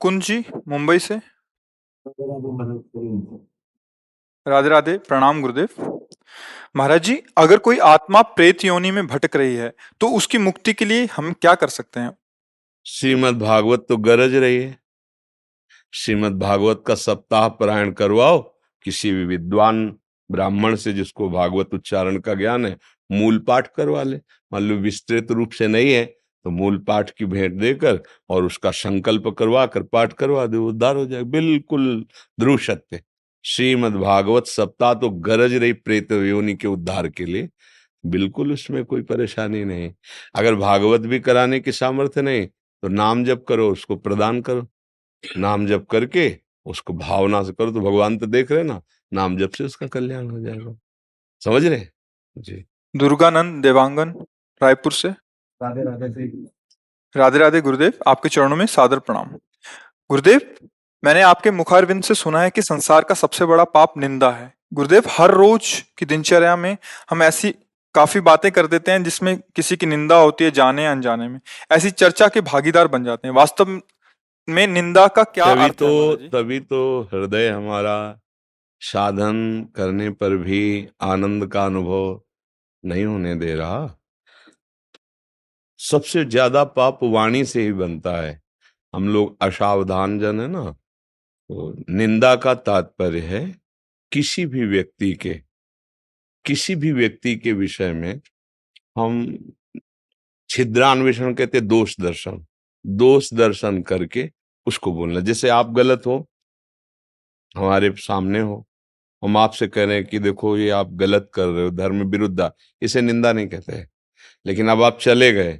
मुकुंद जी मुंबई से? राधे राधे प्रणाम गुरुदेव। महाराज जी अगर कोई आत्मा प्रेत योनि में भटक रही है तो उसकी मुक्ति के लिए हम क्या कर सकते हैं? श्रीमद भागवत तो गरज रही है। श्रीमद भागवत का सप्ताह पारायण करवाओ। किसी भी विद्वान ब्राह्मण से जिसको भागवत उच्चारण का ज्ञान है मूल पाठ करवा ले। मान लो विस्तृत रूप से नहीं है तो मूल पाठ की भेंट देकर और उसका संकल्प करवा कर पाठ करवा दे, उद्धार हो जाए। बिल्कुल ध्रुव सत्य श्रीमद भागवत सप्ताह तो गरज रही प्रेत योनि के उद्धार के लिए। बिल्कुल उसमें कोई परेशानी नहीं। अगर भागवत भी कराने की सामर्थ्य नहीं तो नाम जप करो, उसको प्रदान करो। नाम जप करके उसको भावना से करो तो भगवान तो देख रहे ना, नाम जप से उसका कल्याण हो जाएगा। समझ रहे जी। दुर्गानंद देवांगन, रायपुर से। राधे राधे राधे राधे गुरुदेव आपके चरणों में सादर प्रणाम। गुरुदेव मैंने आपके मुखारविंद से सुना है कि संसार का सबसे बड़ा पाप निंदा है। गुरुदेव हर रोज की दिनचर्या में हम ऐसी काफ़ी बातें कर देते हैं जिसमें किसी की निंदा होती है जाने अनजाने में। ऐसी चर्चा के भागीदार बन जाते हैं। वास्तव में निंदा का क्या तभी अर्थ तो तभी तो हृदय हमारा साधन करने पर भी आनंद का अनुभव नहीं होने दे रहा। सबसे ज़्यादा पाप वाणी से ही बनता है। हम लोग असावधान जन है ना तो निंदा का तात्पर्य है किसी भी व्यक्ति के, किसी भी व्यक्ति के विषय में हम छिद्रान्वेषण कहते दोष दर्शन दोष दर्शन करके उसको बोलना। जैसे आप गलत हो, हमारे सामने हो, हम आपसे कह रहे हैं कि देखो ये आप गलत कर रहे हो, धर्म विरुद्ध। इसे निंदा नहीं कहते लेकिन अब आप चले गए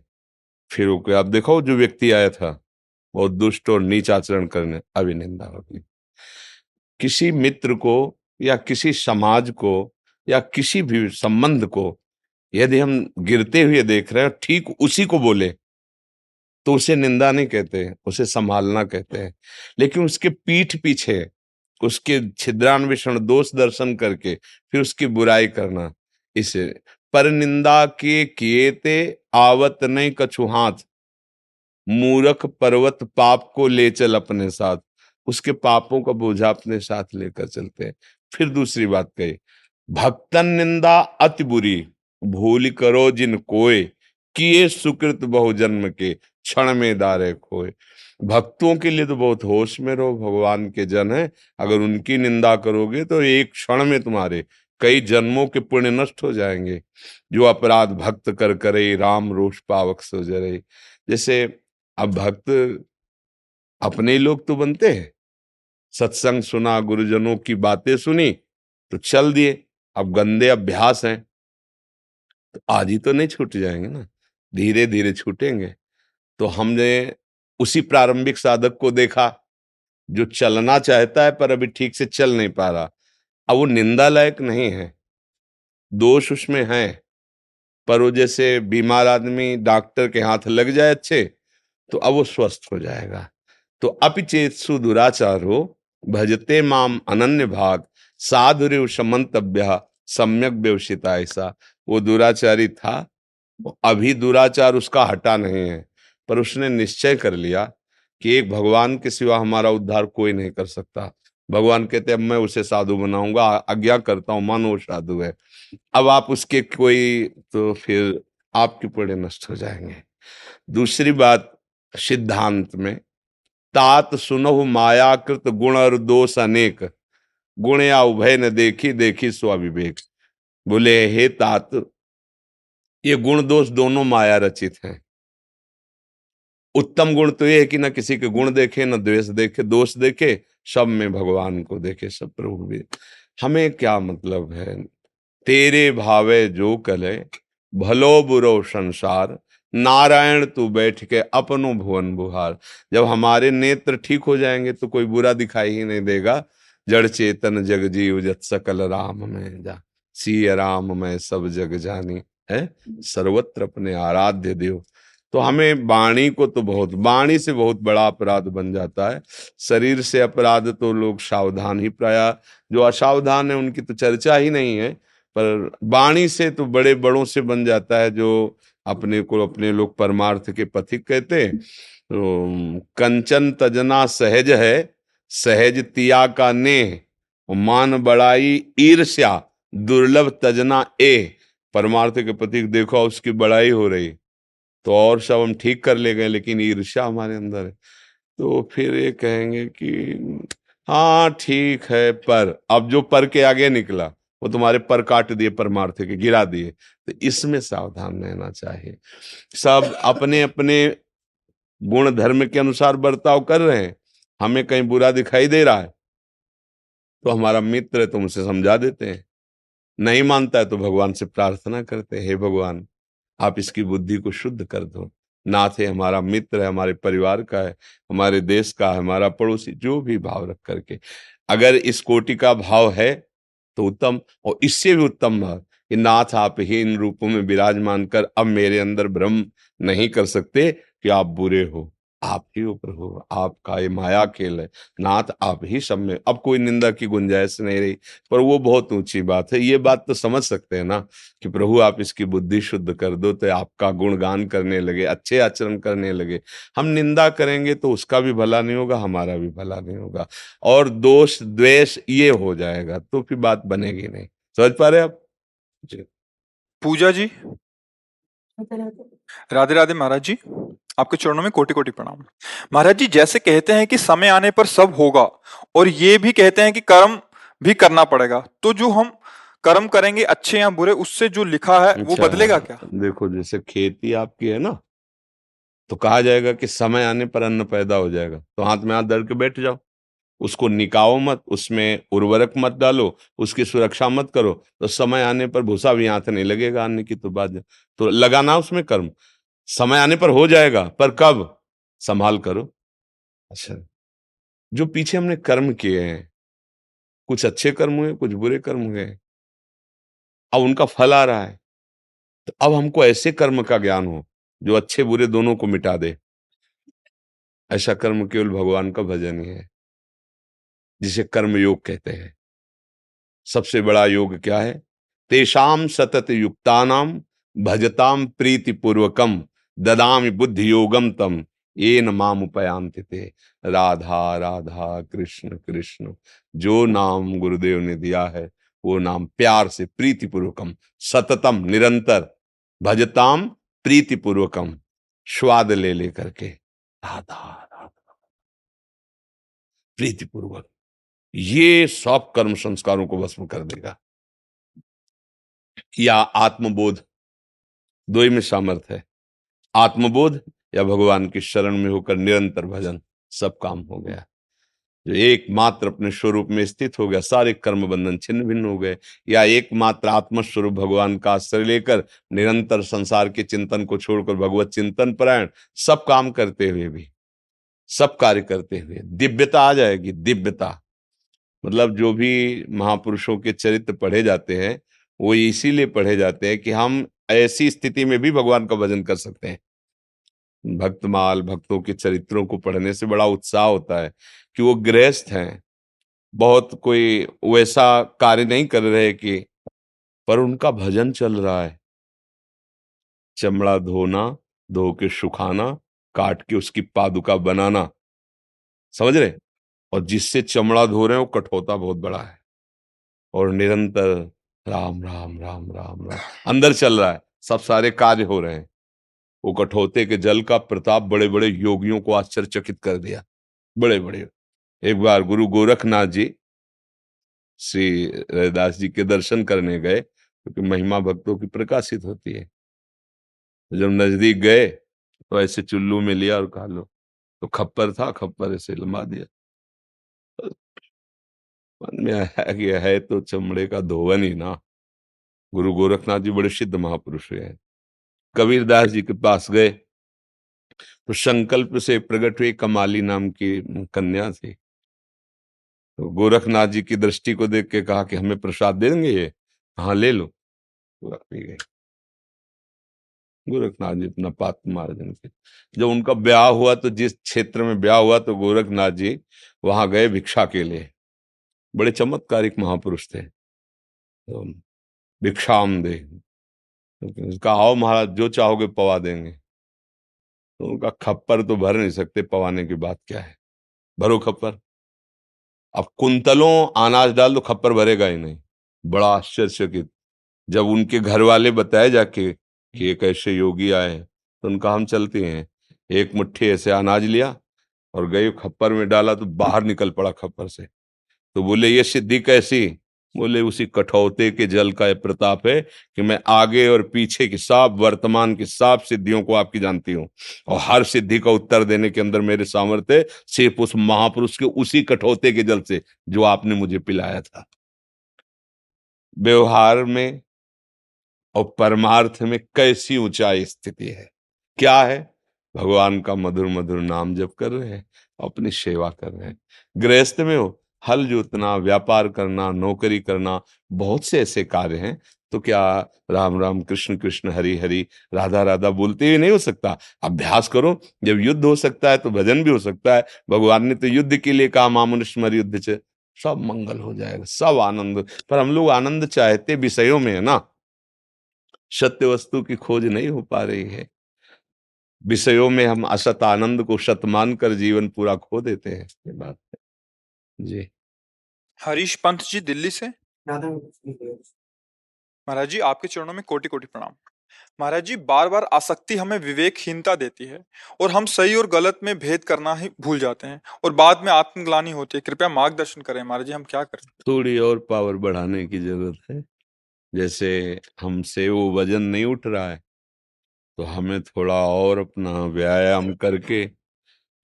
फिर वो आप देखो जो व्यक्ति आया था बहुत दुष्ट और नीच आचरण करने अभी निंदा होगी किसी मित्र को या किसी समाज को या किसी भी संबंध को यदि हम गिरते हुए देख रहे हैं ठीक उसी को बोले तो उसे निंदा नहीं कहते, उसे संभालना कहते हैं। लेकिन उसके पीठ पीछे, उसके छिद्रान्वेषण, दोष दर्शन करके, फिर उसकी बुराई करना, इसे पर निंदा के किए ते आवत नहीं कछु हाथ। मूरख पर्वत पाप को ले चल अपने साथ। उसके पापों का बोझा अपने साथ लेकर चलते हैं। फिर दूसरी बात कही, भक्तन निंदा अति बुरी, भूल करो जिन कोय किए सुकृत बहुजन्म के, क्षण में दारे खोए। भक्तों के लिए तो बहुत होश में रहो, भगवान के जन है। अगर उनकी निंदा करोगे तो एक क्षण में तुम्हारे कई जन्मों के पुण्य नष्ट हो जाएँगे। जो अपराध भक्त कर करे, राम रोष पावक सो जरे जैसे अब भक्त अपने लोग तो बनते हैं। सत्संग सुना, गुरुजनों की बातें सुनी तो चल दिए। अब गंदे अभ्यास हैं। तो आज ही तो नहीं छूट जाएँगे ना। धीरे धीरे छूटेंगे। तो हमने उसी प्रारंभिक साधक को देखा, जो चलना चाहता है, पर अभी ठीक से चल नहीं पा रहा। अब वो निंदा लायक नहीं है। दोष उसमें है, पर वो जैसे बीमार आदमी डॉक्टर के हाथ लग जाए अच्छे तो अब वो स्वस्थ हो जाएगा। तो अपिचेत सुदुराचार हो भजते माम अनन्य भाग साधुर समंतव्य सम्यक व्यवसिता ऐसा। वो दुराचारी था अभी दुराचार उसका हटा नहीं है, पर उसने निश्चय कर लिया कि एक भगवान के सिवा हमारा उद्धार कोई नहीं कर सकता। भगवान कहते अब मैं उसे साधु बनाऊँगा, आज्ञा करता हूँ, मानो साधु है। अब आप उसके कोई तो फिर आपके पड़े नष्ट हो जाएँगे। दूसरी बात, सिद्धांत में, तात सुनहु मायाकृत गुण और दोष अनेक। गुण या उभय न देखी देखी स्वाविवेक बोले, हे तात, ये गुण दोष दोनों माया रचित हैं। उत्तम गुण तो ये है कि न किसी के गुण देखे न द्वेष देखे दोष देखे सब में भगवान को देखे सब प्रभु भी। हमें क्या मतलब है? तेरे भावे जो कले भलो बुरो संसार नारायण तू बैठ के अपनो भुवन बुहार। जब हमारे नेत्र ठीक हो जाएँगे तो कोई बुरा दिखाई ही नहीं देगा। जड़ चेतन जग जीव जत सकल राम में जा। सी राम में सब जग जानी। है? सर्वत्र अपने आराध्य देव। तो हमें वाणी को तो बहुत, वाणी से बहुत बड़ा अपराध बन जाता है। शरीर से अपराध तो लोग सावधान ही प्राय, जो असावधान है उनकी तो चर्चा ही नहीं है, पर वाणी से तो बड़े बड़ों से बन जाता है जो अपने को अपने लोग परमार्थ के पथिक कहते हैं। तो कंचन तजना सहज है, सहज तिया का नेह, मान बड़ाई ईर्ष्या, दुर्लभ तजना ए परमार्थ के पथिक देखो, उसकी बड़ाई हो रही। तो और सब हम ठीक कर ले गए, लेकिन ईर्ष्या हमारे अंदर है। तो फिर ये कहेंगे कि हाँ ठीक है, पर अब जो पर के आगे निकला, वो तुम्हारे पर काट दिए परमार्थ के गिरा दिए। तो इसमें सावधान रहना चाहिए। सब अपने अपने गुण धर्म के अनुसार बर्ताव कर रहे हैं। हमें कहीं बुरा दिखाई दे रहा है तो हमारा मित्र है तो उनसे समझा देते हैं। नहीं मानता है तो भगवान से प्रार्थना करते हैं, हे भगवान आप इसकी बुद्धि को शुद्ध कर दो। नाथ है, हमारा मित्र है, हमारे परिवार का है, हमारे देश का है, हमारा पड़ोसी, जो भी भाव रख करके। अगर इस कोटि का भाव है तो उत्तम, और इससे भी उत्तम भाव, कि नाथ आप ही इन रूपों में विराजमान कर अब मेरे अंदर भ्रम नहीं कर सकते कि आप बुरे हो। आप ही ऊपर हो, आपका ये माया खेल है। नाथ, आप ही सब में, अब कोई निंदा की गुंजाइश नहीं रही, पर वो बहुत ऊँची बात है। ये बात तो समझ सकते हैं ना कि प्रभु, आप इसकी बुद्धि शुद्ध कर दो तो आपका गुणगान करने लगे, अच्छे आचरण करने लगे। हम निंदा करेंगे तो उसका भी भला नहीं होगा, हमारा भी भला नहीं होगा। और दोष, द्वेष ये हो जाएगा तो फिर बात बनेगी नहीं। समझ पा रहे आप? जी। पूजा जी? राधे राधे महाराज जी आपके चरणों में कोटि कोटि प्रणाम। महाराज जी जैसे कहते हैं कि समय आने पर सब होगा और ये भी कहते हैं कि कर्म भी करना पड़ेगा तो जो हम कर्म करेंगे अच्छे या बुरे उससे जो लिखा है अच्छा, वो बदलेगा क्या? देखो जैसे खेती आपकी है ना तो कहा जाएगा कि समय आने पर अन्न पैदा हो जाएगा तो हाथ में हाथ धर के बैठ जाओ। उसको निकाओ मत, उसमें उर्वरक मत डालो, उसकी सुरक्षा मत करो। तो समय आने पर भूसा भी हाथ नहीं लगेगा अन्न की तो बात तो लगाना उसमें कर्म। समय आने पर हो जाएगा, पर कब? संभाल करो। अच्छा। जो पीछे हमने कर्म किए हैं, कुछ अच्छे कर्म हुए, कुछ बुरे कर्म हुए, अब उनका फल आ रहा है। तो अब हमको ऐसे कर्म का ज्ञान हो, जो अच्छे बुरे दोनों को मिटा दे। ऐसा कर्म केवल भगवान का भजन ही है। जिसे कर्म योग कहते हैं। सबसे बड़ा योग क्या है? तेषाम सतत युक्तानाम भजताम प्रीति पूर्वकम ददामि बुद्धि योगम तम। ये न माम थे राधा राधा, कृष्ण कृष्ण। जो नाम गुरुदेव ने दिया है, वो नाम प्यार से प्रीति पूर्वकम सततम, निरंतर भजताम प्रीति पूर्वकम स्वाद ले लेकर के। राधा राधा। प्रीति पूर्वक ये सब कर्म संस्कारों को भस्म कर देगा। या आत्मबोध, दो ही में सामर्थ है। आत्मबोध या भगवान की शरण में होकर निरंतर भजन, सब काम हो गया। जो एकमात्र अपने स्वरूप में स्थित हो गया, सारे कर्म बंधन छिन्न भिन्न हो गए, या एकमात्र आत्मस्वरूप भगवान का आश्रय लेकर निरंतर संसार के चिंतन को छोड़कर भगवत चिंतन परायण, सब काम करते हुए भी, सब कार्य करते हुए, दिव्यता आ जाएगी, दिव्यता। मतलब जो भी महापुरुषों के चरित्र पढ़े जाते हैं, वो इसीलिए पढ़े जाते हैं कि हम ऐसी स्थिति में भी भगवान का भजन कर सकते हैं। भक्तमाल भक्तों के चरित्रों को पढ़ने से बड़ा उत्साह होता है कि वो गृहस्थ हैं। बहुत कोई वैसा कार्य नहीं कर रहे कि, पर उनका भजन चल रहा है। चमड़ा धोना, धो के सुखाना, काट के उसकी पादुका बनाना। समझ रहे? और जिससे चमड़ा धो रहे हैं, वो कठोता बहुत बड़ा है। और निरंतर राम राम राम राम राम। अंदर चल रहा है, सब सारे कार्य हो रहे हैं। वो कठोते के जल का प्रताप बड़े बड़े योगियों को आश्चर्यचकित कर दिया। बड़े बड़े एक बार गुरु गोरखनाथ जी श्री रविदास जी के दर्शन करने गए, क्योंकि महिमा भक्तों की प्रकाशित होती है। जब नज़दीक गए तो ऐसे चुल्लू में लिया और खा लो। तो खप्पर था, खप्पर ऐसे लंबा दिया। मन में आया कि है तो चमड़े का धोवन ही ना। गुरु गोरखनाथ जी बड़े सिद्ध महापुरुष है। कबीरदास जी के पास गए। तो संकल्प से प्रकट हुई कमाली नाम की कन्या थी तो गोरखनाथ जी की दृष्टि को देख के कहा कि हमें प्रसाद देंगे ये हाँ ले लो। पी गए। गोरखनाथ जी अपना पात मार्जन के जब उनका ब्याह हुआ तो जिस क्षेत्र में ब्याह हुआ तो गोरखनाथ जी वहाँ गए भिक्षा के लिए। बड़े चमत्कारिक महापुरुष थे। तो भिक्षाम दे। कहा, आओ महाराज, जो चाहोगे पवा देंगे। तो उनका खप्पर तो भर नहीं सकते, पवाने की बात क्या है? भरो खप्पर। अब कुंतलों, अनाज डाल तो खप्पर भरेगा ही नहीं। बड़ा आश्चर्यचकित। जब उनके घर वाले बताए जाके कि एक ऐसे योगी आए तो उनका हम चलते हैं। एक मुट्ठी ऐसे अनाज लिया और गए, खप्पर में डाला तो बाहर निकल पड़ा खप्पर से। तो बोले, ये सिद्धि कैसी? बोले, उसी कठौते के जल का प्रताप है कि मैं आगे और पीछे की साफ़, वर्तमान की साफ़ सिद्धियों को आपकी जानती हूँ। और हर सिद्धि का उत्तर देने के अंदर मेरे सामर्थ्य सिर्फ़ उस महापुरुष के उसी कठौते के जल से जो आपने मुझे पिलाया था। व्यवहार में और परमार्थ में कैसी ऊंचाई स्थिति है? क्या है? भगवान का मधुर मधुर नाम जप कर रहे हैं, अपनी सेवा कर रहे हैं। गृहस्थ में हो हल जोतना, व्यापार करना, नौकरी करना, बहुत से ऐसे कार्य हैं। तो क्या राम राम, कृष्ण कृष्ण, हरि हरि, राधा राधा बोलते हुए नहीं हो सकता? अभ्यास करो, जब युद्ध हो सकता है तो भजन भी हो सकता है। भगवान ने तो युद्ध के लिए कहा मामुनुष्मर युद्ध से सब मंगल हो जाएगा, सब आनंद। पर हम लोग आनंद चाहते विषयों में है ना। सत्य वस्तु की खोज नहीं हो पा रही है। विषयों में हम असत आनंद को सत मानकर जीवन पूरा खो देते हैं बात है। जी। हरीश पंत जी दिल्ली से? महाराज जी आपके चरणों में कोटि कोटि प्रणाम। महाराज जी बार बार आसक्ति हमें विवेकहीनता देती है और हम सही और गलत में भेद करना ही भूल जाते हैं और बाद में आत्मग्लानी होती है। कृपया मार्गदर्शन करें महाराज जी हम क्या करें थोड़ी और पावर बढ़ाने की ज़रूरत है। जैसे हमसे वो वज़न नहीं उठ रहा है तो हमें थोड़ा और अपना व्यायाम करके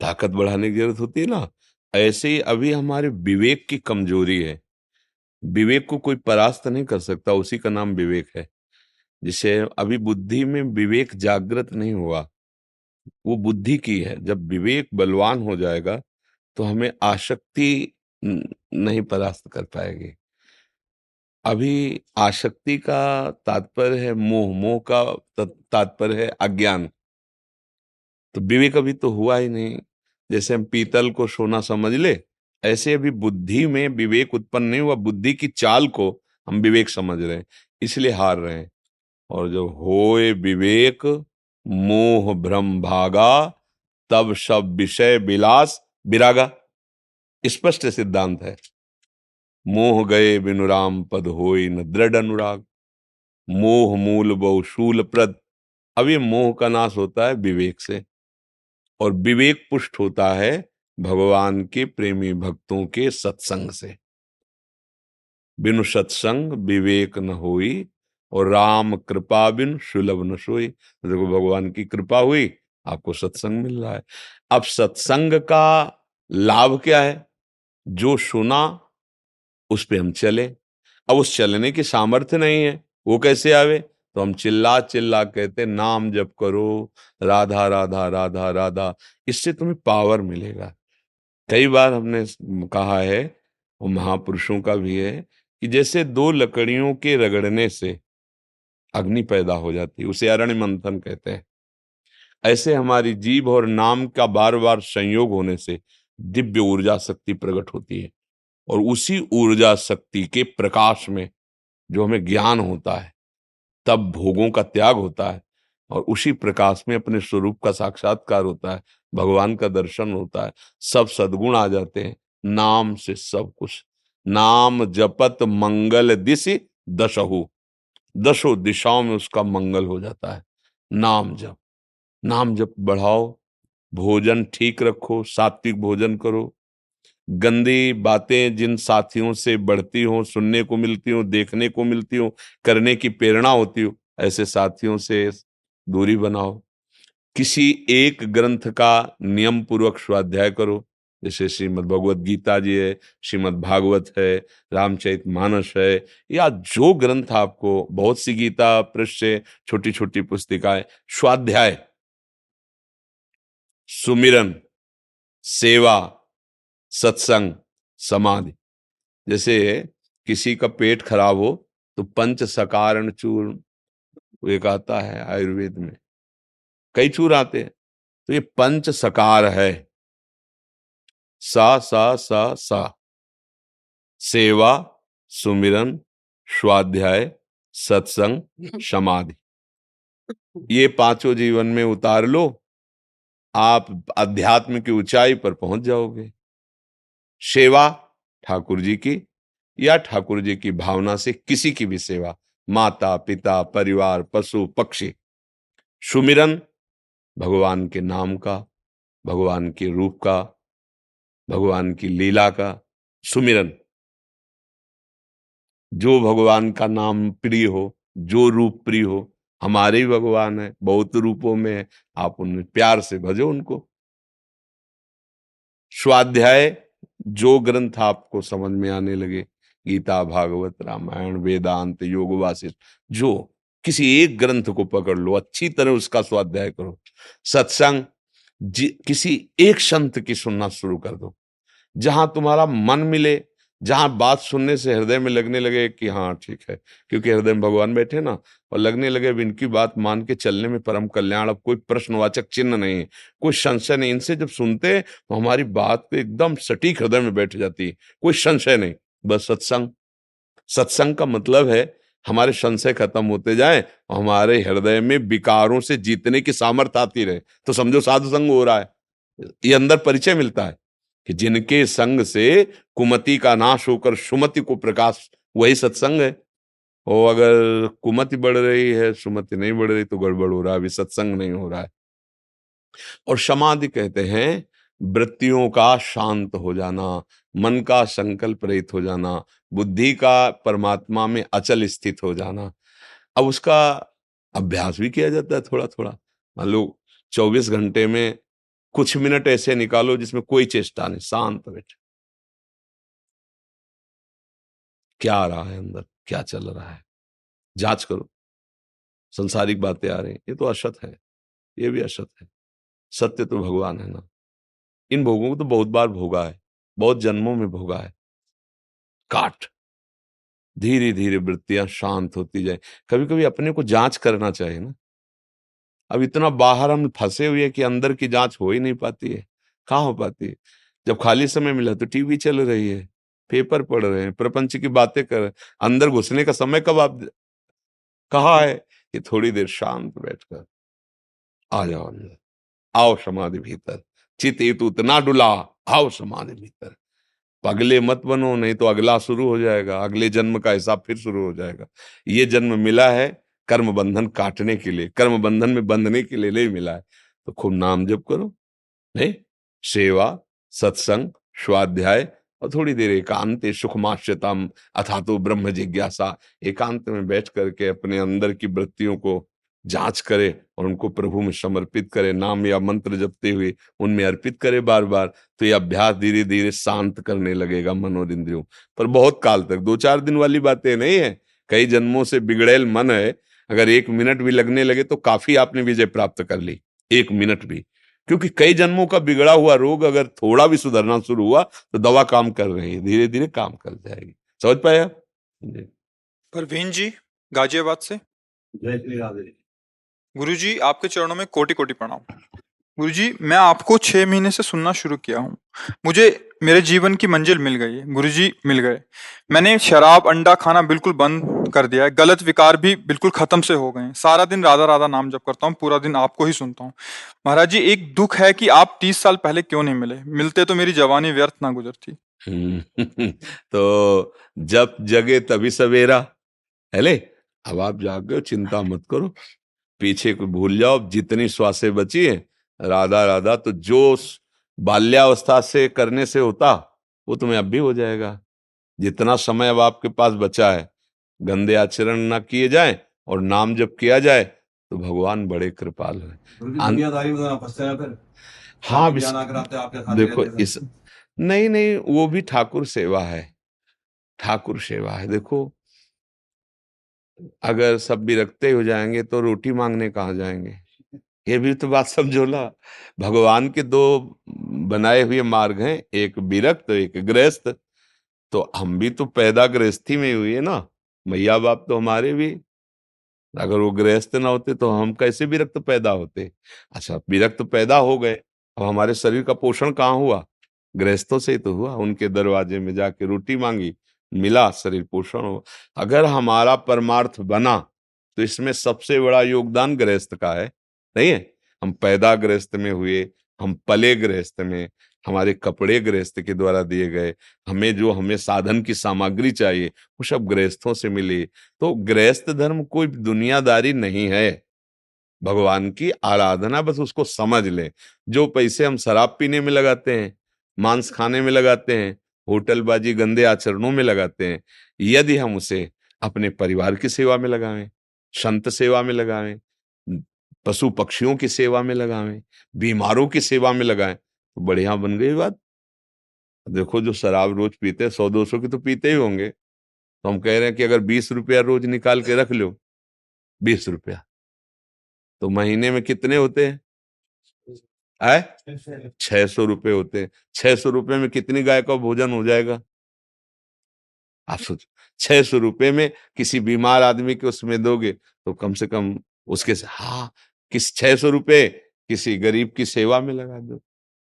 ताकत बढ़ाने की ज़रूरत होती है ना? ऐसे ही अभी हमारे विवेक की कमज़ोरी है। विवेक को कोई परास्त नहीं कर सकता, उसी का नाम विवेक है। जिसे अभी बुद्धि में विवेक जागृत नहीं हुआ, वो बुद्धि की है। जब विवेक बलवान हो जाएगा तो हमें आसक्ति नहीं परास्त कर पाएगी। अभी आसक्ति का तात्पर्य है मोह मोह का तात्पर्य है अज्ञान। तो विवेक अभी तो हुआ ही नहीं। जैसे हम पीतल को सोना समझ ले, ऐसे अभी बुद्धि में विवेक उत्पन्न नहीं हुआ, बुद्धि की चाल को हम विवेक समझ रहे हैं, इसलिए हार रहे हैं। और जब होए विवेक, मोह भ्रम भागा, तब सब विषय विलास विरागा। स्पष्ट सिद्धांत है। मोह गए बिनुराम, पद होई न दृढ़ अनुराग। मोह मूल बहुशूल प्रद अब ये मोह का नाश होता है विवेक से। और विवेक पुष्ट होता है भगवान के प्रेमी भक्तों के सत्संग से। बिनु सत्संग विवेक न होई और राम कृपा बिन सुलभ न सोई। देखो भगवान की कृपा हुई, आपको सत्संग मिल रहा है। अब सत्संग का लाभ क्या है? जो सुना, उस पे हम चले। अब उस चलने की सामर्थ्य नहीं है, वो कैसे आवे? तो हम चिल्ला चिल्ला कहते, नाम जप करो, राधा राधा राधा राधा। इससे तुम्हें पावर मिलेगा। कई बार हमने कहा है, वो महापुरुषों का भी है, कि जैसे दो लकड़ियों के रगड़ने से अग्नि पैदा हो जाती है, उसे अरण्य मंथन कहते हैं। ऐसे हमारी जीव और नाम का बार बार संयोग होने से दिव्य ऊर्जा शक्ति प्रकट होती है, और उसी ऊर्जा शक्ति के प्रकाश में जो हमें ज्ञान होता है तब भोगों का त्याग होता है और उसी प्रकाश में अपने स्वरूप का साक्षात्कार होता है, भगवान का दर्शन होता है, सब सदगुण आ जाते हैं, नाम से सब कुछ। नाम जपत मंगल दिशि दशहु, दशो दिशाओं में उसका मंगल हो जाता है। नाम जप नाम जप बढ़ाओ, भोजन ठीक रखो, सात्विक भोजन करो गंदी बातें जिन साथियों से बढ़ती हो, सुनने को मिलती हो, देखने को मिलती हो, करने की प्रेरणा होती हो, ऐसे साथियों से दूरी बनाओ। किसी एक ग्रंथ का नियम पूर्वक स्वाध्याय करो। जैसे श्रीमद भगवत गीता जी है श्रीमद भागवत है, रामचरित मानस है, या जो ग्रंथ आपको, बहुत सी गीता, पृष्ठ छोटी छोटी पुस्तिकाएँ, स्वाध्याय। सुमिरन, सेवा सत्संग, समाधि। जैसे किसी का पेट खराब हो तो पंच सकारण चूर्ण एक आता है आयुर्वेद में। कई चूर आते हैं। तो ये पंच सकार है। सा सा सा सा। सेवा, सुमिरन, स्वाध्याय, सत्संग, समाधि। ये पाँचों जीवन में उतार लो। आप अध्यात्म की ऊंचाई पर पहुँच जाओगे। सेवा ठाकुर जी की या ठाकुर जी की भावना से किसी की भी सेवा, माता, पिता, परिवार, पशु, पक्षी, सुमिरन, भगवान के नाम का, भगवान के रूप का, भगवान की लीला का, सुमिरन। जो भगवान का नाम प्रिय हो, जो रूप प्रिय हो, हमारे ही भगवान है, बहुत रूपों में है, आप उनमें प्यार से भजो उनको। स्वाध्याय जो ग्रंथ आपको समझ में आने लगे, गीता, भागवत, रामायण, वेदांत योग वासिष्ठ जो किसी एक ग्रंथ को पकड़ लो, अच्छी तरह उसका स्वाध्याय करो, सत्संग किसी एक संत की सुनना शुरू कर दो, जहाँ तुम्हारा मन मिले जहाँ बात सुनने से हृदय में लगने लगे कि हाँ ठीक है, क्योंकि हृदय में भगवान बैठे ना, और लगने लगे अब इनकी बात मान के चलने में परम कल्याण, अब कोई प्रश्नवाचक चिन्ह नहीं कोई संशय नहीं, इनसे जब सुनते तो हमारी बात को एकदम सटीक हृदय में बैठ जाती है, कोई संशय नहीं, बस सत्संग। सत्संग का मतलब है हमारे संशय खत्म होते जाए और हमारे हृदय में विकारों से जीतने की सामर्थ्य आती रहे। तो समझो साधु संग हो रहा है, ये अंदर परिचय मिलता है। कि जिनके संग से कुमति का नाश होकर सुमति को प्रकाश, वही सत्संग है। और अगर कुमति बढ़ रही है, सुमति नहीं बढ़ रही तो गड़बड़ हो रहा है, अभी सत्संग नहीं हो रहा है। और समाधि कहते हैं, वृत्तियों का शांत हो जाना, मन का संकल्प रहित हो जाना, बुद्धि का परमात्मा में अचल स्थित हो जाना। अब उसका अभ्यास भी किया जाता है थोड़ा थोड़ा मान लो, चौबीस घंटे में कुछ मिनट ऐसे निकालो जिसमें कोई चेष्टा नहीं, शांत बैठे। क्या आ रहा है अंदर? क्या चल रहा है? जाँच करो। संसारिक बातें आ रही ये तो असत है। ये भी असत है। सत्य तो भगवान है ना। इन भोगों को तो बहुत बार भोगा है। बहुत जन्मों में भोगा है। काट। धीरे धीरे वृत्तियाँ शांत होती जाए। कभी कभी अपने को जाँच करना चाहिए ना। अब इतना बाहर हम फंसे हुए कि अंदर की जाँच हो ही नहीं पाती है। कहाँ हो पाती है? जब खाली समय मिला तो टीवी चल रही है, पेपर पढ़ रहे हैं, प्रपंच की बातें कर रहे अंदर घुसने का समय कब आप कहा है? कि थोड़ी देर शांत बैठकर आ जाओ अंदर। आओ समाधि भीतर। चित उतना डुला, आओ समाधि भीतर। अगले मत बनो, नहीं तो अगला शुरू हो जाएगा, अगले जन्म का हिसाब फिर शुरू हो जाएगा। ये जन्म मिला है कर्म बंधन काटने के लिए कर्म बंधन में बंधने के लिए नहीं मिला है तो खूब नाम जप करो, नहीं? सेवा, सत्संग, स्वाध्याय और थोड़ी देर एकांत सुखमाश्यतम अथा तो ब्रह्म जिज्ञासा, एकांत में बैठ करके अपने अंदर की वृत्तियों को जाँच करे और उनको प्रभु में समर्पित करे, नाम या मंत्र जपते हुए उनमें अर्पित करे बार बार तो ये अभ्यास धीरे धीरे शांत करने लगेगा मनोर इंद्रियों पर। बहुत काल तक दो चार दिन वाली बातें नहीं है, कई जन्मों से बिगड़ेल मन है अगर एक मिनट भी लगने लगे तो काफ़ी आपने विजय प्राप्त कर ली एक मिनट भी। क्योंकि कई जन्मों का बिगड़ा हुआ रोग अगर थोड़ा भी सुधरना शुरू हुआ तो दवा काम कर रही है धीरे धीरे काम कर जाएगी। समझ पाया परवीन जी गाजियाबाद से। जय श्री राधे। गुरु जी आपके चरणों में कोटि कोटि प्रणाम। गुरु जी, मैं आपको छह महीने से सुनना शुरू किया हूँ। मुझे मेरे जीवन की मंजिल मिल गई है। गुरु जी मिल गए। मैंने शराब, अंडा खाना बिल्कुल बंद कर दिया है। गलत विकार भी बिल्कुल खत्म से हो गए सारा दिन राधा राधा नाम जप करता हूँ, पूरा दिन आपको ही सुनता हूँ। महाराज जी, एक दुख है कि आप तीस साल पहले क्यों नहीं मिले? मिलते तो मेरी जवानी व्यर्थ ना गुजरती। तो जब जगे तभी सवेरा। है अब आप जागे चिंता मत करो। पीछे को भूल जाओ, जितनी श्वासें बची है राधा राधा तो जो बाल्यावस्था से करने से होता वो तुम्हें अब भी हो जाएगा। जितना समय अब आपके पास बचा है गंदे आचरण ना किए जाए और नाम जब किया जाए तो भगवान बड़े कृपाल है। हाँ देखो इस नहीं नहीं वो भी ठाकुर सेवा है। ठाकुर सेवा है। देखो अगर सब भी रखते हो जाएँगे तो रोटी मांगने कहा जाएँगे? ये भी तो बात समझो ना। भगवान के दो बनाए हुए मार्ग हैं, एक विरक्त एक गृहस्थ। तो हम भी तो पैदा गृहस्थी में हुए ना। मैया बाप तो हमारे भी। अगर वो गृहस्थ ना होते तो हम कैसे विरक्त पैदा होते? अच्छा विरक्त पैदा हो गए। अब हमारे शरीर का पोषण कहाँ हुआ? गृहस्थों से ही तो हुआ। उनके दरवाजे में जाके रोटी मांगी, मिला, शरीर पोषण हो अगर हमारा परमार्थ बना तो इसमें सबसे बड़ा योगदान गृहस्थ का है। नहीं है? हम पैदा गृहस्थ में हुए, हम पले गृहस्थ में, हमारे कपड़े गृहस्थ के द्वारा दिए गए, हमें जो हमें साधन की सामग्री चाहिए, वो सब गृहस्थों से मिली। तो गृहस्थ धर्म कोई दुनियादारी नहीं है। भगवान की आराधना बस उसको समझ ले। जो पैसे हम शराब पीने में लगाते हैं, मांस खाने में लगाते हैं, होटलबाजी, गंदे आचरणों में लगाते हैं, यदि हम उसे अपने परिवार की सेवा में लगावें संत सेवा में लगावें पशु पक्षियों की सेवा में लगावें बीमारों की सेवा में लगाएँ तो बढ़िया बन गई बात। देखो जो शराब रोज पीते हैं, सौ दो सौ की तो पीते ही होंगे। तो हम कह रहे हैं कि अगर बीस रुपया रोज निकाल के रख लो, बीस रुपया। तो महीने में कितने होते हैं? छह सौ रुपये होते हैं। छह सौ रुपये में कितनी गाय का भोजन हो जाएगा? आप सोचो, छह सौ रुपये में किसी बीमार आदमी के उसमें दोगे तो कम से कम उसके से हाँ किस छह सौ रुपये किसी गरीब की सेवा में लगा दो।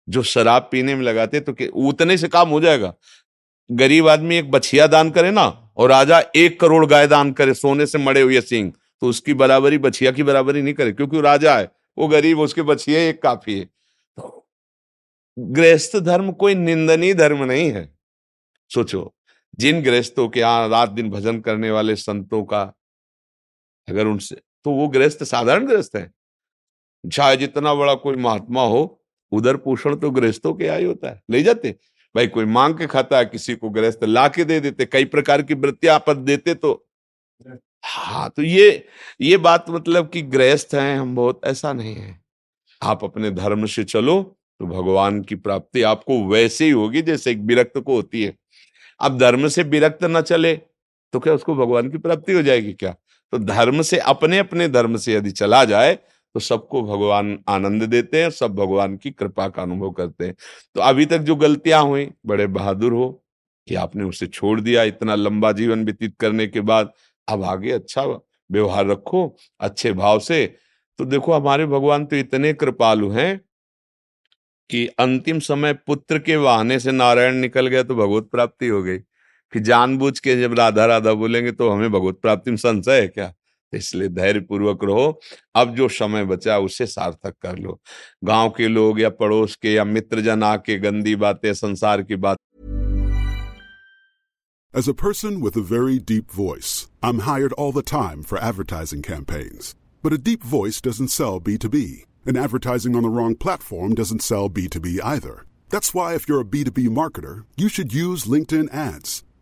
जो शराब पीने में लगाते तो उतने से काम हो जाएगा। गरीब आदमी एक बछिया दान करे ना और राजा एक करोड़ गाय दान करे, सोने से मड़े हुए सिंह तो उसकी बराबरी बछिया की बराबरी नहीं करे, क्योंकि राजा है, वो गरीब, उसके बछिए एक काफ़ी है। तो गृहस्थ धर्म कोई निंदनीय धर्म नहीं है। सोचो, जिन गृहस्थों के यहाँ रात दिन भजन करने वाले संतों का अगर उनसे तो वो गृहस्थ साधारण गृहस्थ है। चाहे जितना बड़ा कोई महात्मा हो उधर पोषण तो गृहस्थों के आई होता है। ले जाते? भाई कोई मांग के खाता है किसी को गृहस्थ ला के दे देते कई प्रकार की वृत्तियाँ आप देते तो। हाँ तो ये ये बात मतलब कि गृहस्थ हैं हम बहुत ऐसा नहीं है। आप अपने धर्म से चलो तो भगवान की प्राप्ति आपको वैसे ही होगी जैसे एक विरक्त को होती है। अब धर्म से विरक्त ना चले तो क्या उसको भगवान की प्राप्ति हो जाएगी क्या? तो धर्म से अपने अपने धर्म से यदि चला जाए तो सबको भगवान आनंद देते हैं, सब भगवान की कृपा का अनुभव करते हैं। तो अभी तक जो गलतियाँ हुई, बड़े बहादुर हो कि आपने उसे छोड़ दिया, इतना लंबा जीवन व्यतीत करने के बाद। अब आगे अच्छा व्यवहार रखो, अच्छे भाव से। तो देखो, हमारे भगवान तो इतने कृपालु हैं कि अंतिम समय पुत्र के वाहने से नारायण निकल गया तो भगवत प्राप्ति हो गई। फिर जानबूझ के जब राधा राधा बोलेंगे तो हमें भगवत प्राप्ति में संशय है क्या? इसलिए धैर्य पूर्वक रहो अब जो समय बचा उसे सार्थक कर लो गाँव के लोग या पड़ोस के या मित्र जन आके गंदी बातें संसार की बात As a person with a very deep voice, I'm hired all the time for advertising campaigns. But a deep voice doesn't sell B2B, and advertising on the wrong platform doesn't sell B2B either. That's why if you're a B2B marketer, you should use LinkedIn ads.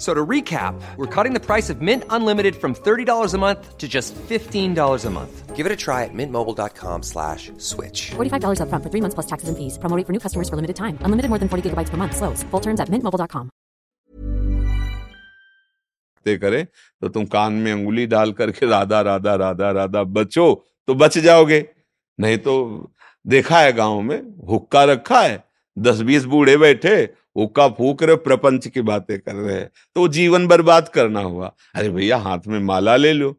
So to recap, we're cutting the price of Mint Unlimited from $30 a month to just $15 a month. Give it a try at mintmobile.com slash switch. $45 upfront for three months plus taxes and fees. Promo for new customers for limited time. Unlimited more than 40 gigabytes per month. Slows. Full terms at mintmobile.com. ते करे तो तुम कान में अंगुली डाल करके राधा राधा राधा राधा बचो तो बच जाओगे नहीं तो देखा है गाँव में हुक्का रखा है दस बीस बूढ़े बैठे हुक्का फूक रहे, प्रपंच की बातें कर रहे हैं। तो जीवन बर्बाद करना हुआ। अरे भैया, हाथ में माला ले लो।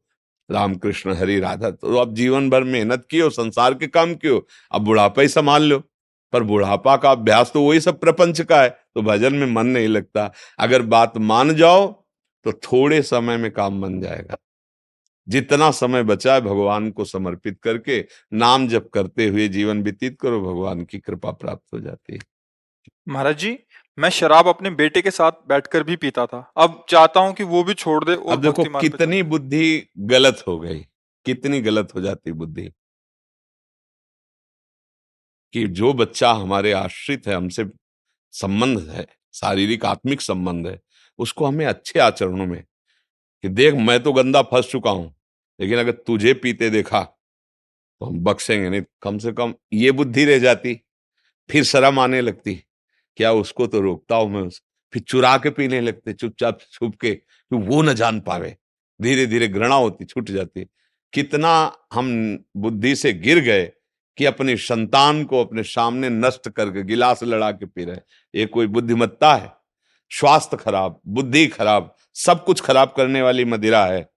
रामकृष्ण, हरि, राधा तो अब जीवन भर मेहनत कियो संसार के काम कियो अब बुढ़ापा ही संभाल लो। पर बुढ़ापा का अभ्यास तो वही सब प्रपंच का है तो भजन में मन नहीं लगता। अगर बात मान जाओ तो थोड़े समय में काम बन जाएगा। जितना समय बचा है, भगवान को समर्पित करके, नाम जप करते हुए जीवन व्यतीत करो, भगवान की कृपा प्राप्त हो जाती है। महाराज जी मैं शराब अपने बेटे के साथ बैठकर भी पीता था। अब चाहता हूँ कि वो भी छोड़ दे और अब देखो कितनी बुद्धि गलत हो गई। कितनी गलत हो जाती बुद्धि। कि जो बच्चा हमारे आश्रित है हमसे संबंध है शारीरिक आत्मिक संबंध है उसको हमें अच्छे आचरणों में कि देख मैं तो गंदा फंस चुका हूँ लेकिन अगर तुझे पीते देखा तो हम बख्शेंगे नहीं कम से कम ये बुद्धि रह जाती फिर शर्म आने लगती। क्या उसको तो रोकता हूँ मैं उस? फिर चुरा के पीने लगते, चुपचाप छुप के, कि वो न जान पावे। धीरे धीरे घृणा होती, छूट जाती कितना हम बुद्धि से गिर गए कि अपनी संतान को अपने सामने नष्ट करके गिलास लड़ा के पी रहे ये कोई बुद्धिमत्ता है? स्वास्थ्य खराब, बुद्धि खराब, सब कुछ खराब करने वाली मदिरा है।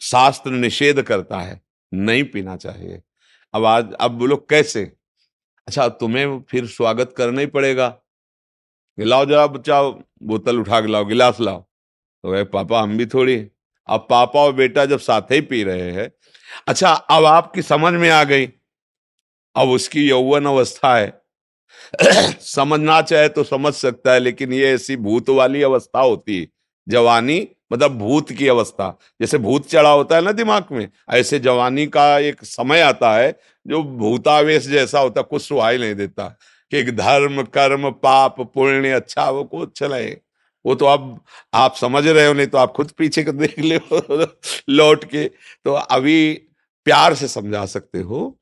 शास्त्र निषेध करता है, नहीं पीना चाहिए। अब आज, अब बोलो कैसे अच्छा तुम्हें फिर स्वागत करना ही पड़ेगा। लाओ जरा बच्चा, बोतल उठा के लाओ, गिलास लाओ। तो कहे, पापा, हम भी थोड़ी अब पापा और बेटा जब साथ ही पी रहे हैं। अच्छा अब आपकी समझ में आ गई। अब उसकी यौवन अवस्था है। समझना चाहे तो समझ सकता है, लेकिन ये ऐसी भूत वाली अवस्था होती है। जवानी मतलब भूत की अवस्था। जैसे भूत चढ़ा होता है ना दिमाग में, ऐसे जवानी का एक समय आता है जो भूतावेश जैसा होता कुछ सुहाई नहीं देता। कि धर्म, कर्म, पाप, पुण्य अच्छा वो को चलाए वो तो अब आप समझ रहे हो, नहीं तो आप खुद पीछे को देख ले लौट के। तो अभी प्यार से समझा सकते हो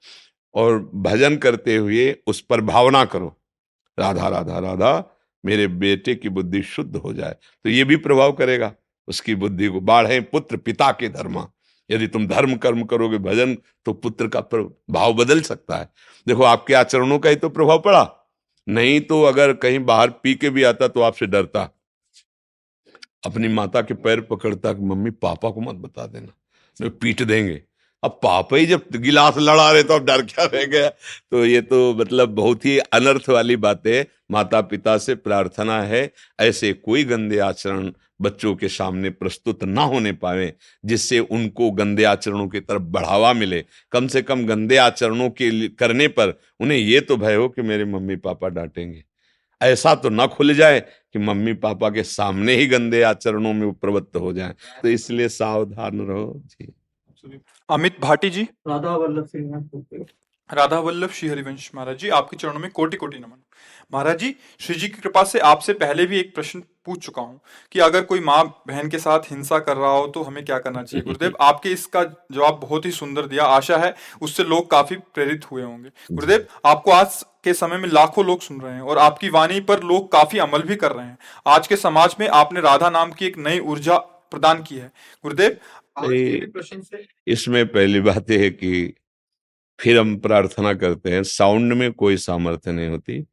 और भजन करते हुए उस पर भावना करो। राधा राधा राधा। मेरे बेटे की बुद्धि शुद्ध हो जाए तो ये भी प्रभाव करेगा। उसकी बुद्धि को बाढ़े, पुत्र, पिता के धर्म। यदि तुम धर्म कर्म करोगे भजन तो पुत्र का भाव बदल सकता है। देखो, आपके आचरणों का ही तो प्रभाव पड़ा। नहीं तो अगर कहीं बाहर पी के भी आता तो आपसे डरता। अपनी माता के पैर पकड़ता कि, मम्मी, पापा को मत बता देना। पीट देंगे। अब पापा ही जब गिलास लड़ा रहे तो अब डर क्या रह गया? तो ये तो मतलब बहुत ही अनर्थ वाली बात है माता पिता से प्रार्थना है, ऐसे कोई गंदे आचरण बच्चों के सामने प्रस्तुत ना होने पाए, जिससे उनको गंदे आचरणों की तरफ़ बढ़ावा मिले। कम से कम गंदे आचरणों के करने पर उन्हें ये तो भय हो कि मेरे मम्मी पापा डांटेंगे। ऐसा तो ना खुल जाए कि मम्मी पापा के सामने ही गंदे आचरणों में प्रवृत्त हो जाए। तो इसलिए सावधान रहो। जी। अमित भाटी जी। राधा वल्लभ सिंह राधा वल्लभ श्री हरिवंश महाराज जी आपके चरणों में कोटि कोटि नमन। महाराज जी श्री जी की कृपा से आपसे पहले भी एक प्रश्न पूछ चुका हूँ कि अगर कोई माँ बहन के साथ हिंसा कर रहा हो तो हमें क्या करना चाहिए? गुरुदेव आपके इसका जवाब बहुत ही सुंदर दिया। आशा है उससे लोग काफ़ी प्रेरित हुए होंगे। गुरुदेव आपको आज के समय में लाखों लोग सुन रहे हैं और आपकी वाणी पर लोग काफ़ी अमल भी कर रहे हैं। आज के समाज में आपने राधा नाम की एक नई ऊर्जा प्रदान की है। गुरुदेव इसमें पहली बात यह है कि फिर हम प्रार्थना करते हैं साउंड में कोई सामर्थ्य नहीं होती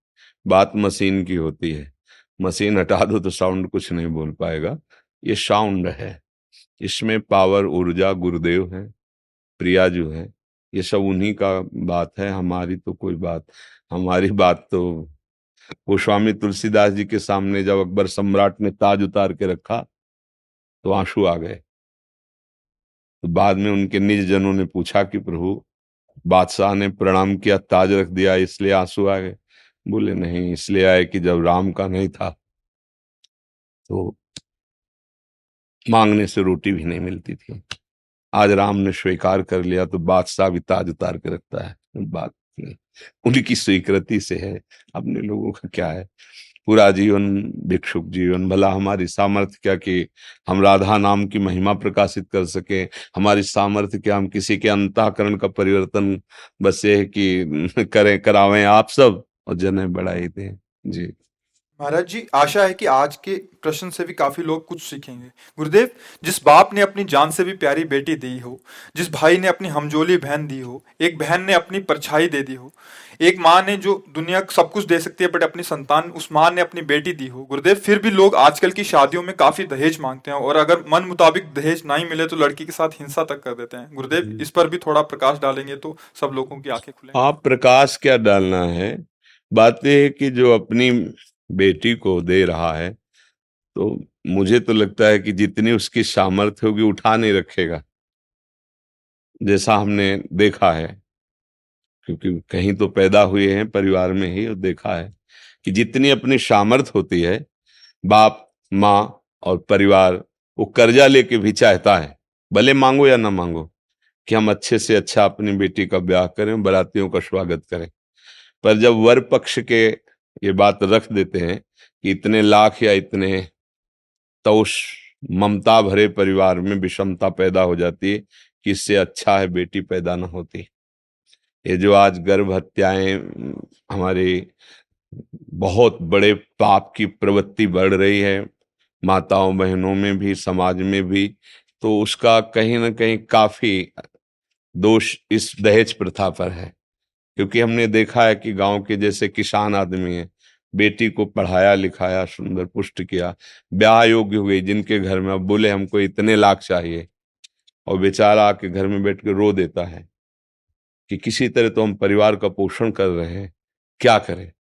बात मशीन की होती है। मशीन हटा दो तो साउंड कुछ नहीं बोल पाएगा। ये साउंड है। इसमें पावर ऊर्जा गुरुदेव है प्रिया जो है। ये सब उन्हीं का बात है हमारी तो कोई बात हमारी बात तो वो स्वामी तुलसीदास जी के सामने जब अकबर सम्राट ने ताज उतार के रखा तो आँसू आ गए। तो बाद में उनके निज जनों ने पूछा कि, प्रभु, बादशाह ने प्रणाम किया, ताज रख दिया, इसलिए आँसू आ गए? बोले, नहीं, इसलिए आए कि जब राम का नहीं था तो मांगने से रोटी भी नहीं मिलती थी। आज राम ने स्वीकार कर लिया तो बादशाह भी ताज उतार के रखता है। बात नहीं, उनकी स्वीकृति से है। अपने लोगों का क्या है? पूरा जीवन, भिक्षुक जीवन, भला हमारी सामर्थ्य क्या कि हम राधा नाम की महिमा प्रकाशित कर सके, हमारी सामर्थ्य क्या हम किसी के अंताकरण का परिवर्तन बस ये कि करें, करावें आप सब और जने बढ़ाई दें। जी। महाराज जी आशा है कि आज के प्रश्न से भी काफ़ी लोग कुछ सीखेंगे। गुरुदेव जिस बाप ने अपनी जान से भी प्यारी बेटी दी हो जिस भाई ने अपनी हमजोली बहन दी हो एक बहन ने अपनी परछाई दे दी हो एक माँ ने जो दुनिया सब कुछ दे सकती है बट अपनी संतान उस माँ ने अपनी बेटी दी हो गुरुदेव फिर भी लोग आजकल की शादियों में काफ़ी दहेज मांगते हैं और अगर मन मुताबिक दहेज नहीं मिले तो लड़की के साथ हिंसा तक कर देते हैं। गुरुदेव इस पर भी थोड़ा प्रकाश डालेंगे तो सब लोगों की आँखें खुले आप प्रकाश क्या डालना है? बात यह है कि जो अपनी बेटी को दे रहा है तो मुझे तो लगता है कि जितनी उसकी सामर्थ्य होगी, उठा नहीं रखेगा। जैसा हमने देखा है, क्योंकि कहीं तो पैदा हुए हैं, परिवार में ही, और देखा है कि जितनी अपनी सामर्थ होती है, बाप, माँ और परिवार, वो कर्जा लेके भी चाहता है, भले मांगो या ना मांगो, कि हम अच्छे से अच्छा अपनी बेटी का ब्याह करें, बरातियों का स्वागत करें। पर जब वर पक्ष के ये बात रख देते हैं कि इतने लाख या इतने तो उस ममता भरे परिवार में विषमता पैदा हो जाती है कि इससे अच्छा है बेटी पैदा ना होती। ये जो आज गर्भ हत्याएँ हमारे बहुत बड़े पाप की प्रवृत्ति बढ़ रही है, माताओं बहनों में भी, समाज में भी तो उसका कहीं ना कहीं काफ़ी दोष इस दहेज प्रथा पर है। क्योंकि हमने देखा है कि गाँव के जैसे किसान आदमी है, बेटी को पढ़ाया लिखाया, सुंदर पुष्ट किया ब्याह योग्य हुई जिनके घर में अब बोले हमको इतने लाख चाहिए, और बेचारा आके घर में बैठ के रो देता है कि किसी तरह तो हम परिवार का पोषण कर रहे हैं, क्या करें?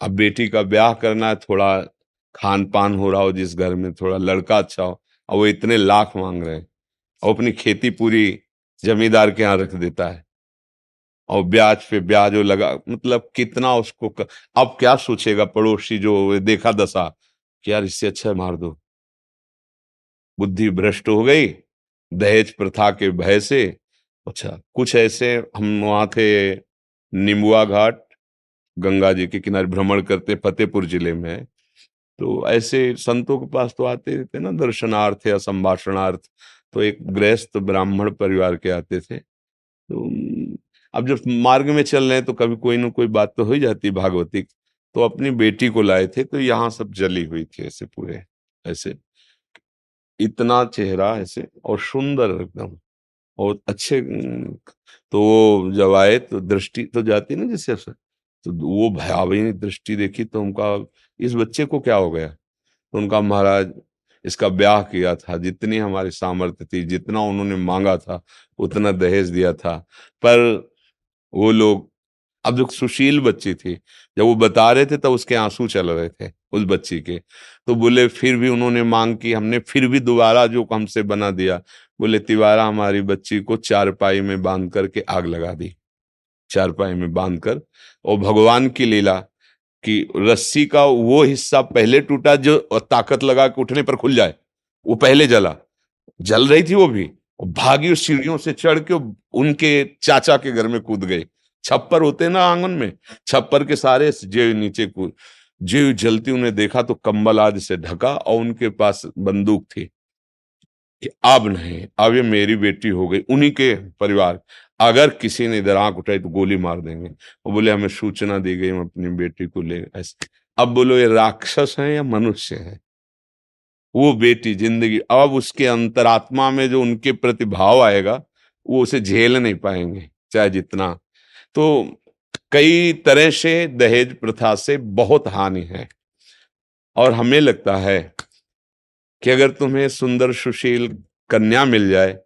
अब बेटी का ब्याह करना है, थोड़ा खान पान हो रहा हो जिस घर में, थोड़ा लड़का अच्छा हो और वो इतने लाख मांग रहे हैं और अपनी खेती पूरी जमींदार के यहाँ रख देता है। और ब्याज पे ब्याज लगा मतलब कितना उसको क... अब क्या सोचेगा पड़ोसी जो देखा दशा कि यार इससे अच्छा मार दो। बुद्धि भ्रष्ट हो गई, दहेज प्रथा के भय से। अच्छा कुछ ऐसे हम वहाँ थे निम्बुआ घाट, गंगा जी के किनारे भ्रमण करते फतेहपुर ज़िले में। तो ऐसे संतों के पास तो आते रहते ना दर्शनार्थ या संभाषणार्थ तो एक गृहस्थ ब्राह्मण परिवार के आते थे। तो अब जब मार्ग में चल रहे हैं तो कभी कोई ना कोई बात तो हो ही जाती भागवती तो अपनी बेटी को लाए थे तो यहाँ सब जली हुई थी ऐसे पूरे, ऐसे। इतना चेहरा ऐसे, और सुंदर एकदम, और अच्छे तो वो जब आए तो दृष्टि तो जाती ना जैसे तो वो भयावही दृष्टि देखी तो उनका, इस बच्चे को क्या हो गया? तो उनका महाराज, इसका ब्याह किया था, जितनी हमारी सामर्थ्य थी, जितना उन्होंने मांगा था, उतना दहेज दिया था। पर वो लोग, अब जो सुशील बच्ची थी, जब वो बता रहे थे, तब उसके आँसू चल रहे थे उस बच्ची के। तो बोले, फिर भी उन्होंने मांग की, हमने फिर भी दोबारा जो हमसे बना दिया, बोले, तिवारा हमारी बच्ची को चारपाई में बाँध करके आग लगा दी। चारपाई में बाँध कर और भगवान की लीला कि रस्सी का वो हिस्सा पहले टूटा, जो ताकत लगा के उठने पर खुल जाए, वो पहले जला। जल रही थी वो भी भागी सीढ़ियों से चढ़ के उनके चाचा के घर में कूद गए। छप्पर होते ना आँगन में, छप्पर के सारे जेव नीचे कूद जेव जलती उन्हें देखा तो कंबल आदि से ढका और उनके पास बंदूक थी। कि अब नहीं, अब ये मेरी बेटी हो गई, उन्हीं के परिवार। अगर किसी ने इधर आँख उठाई तो गोली मार देंगे। वो बोले, हमें सूचना दी गई, हम अपनी बेटी को ले ऐसे। अब बोलो, ये राक्षस है या मनुष्य है? वो बेटी ज़िंदगी, अब उसके अंतरात्मा में जो उनके प्रति भाव आएगा, वो उसे झेल नहीं पाएँगे, चाहे जितना तो कई तरह से दहेज प्रथा से बहुत हानि है। और हमें लगता है कि अगर तुम्हें सुंदर सुशील कन्या मिल जाए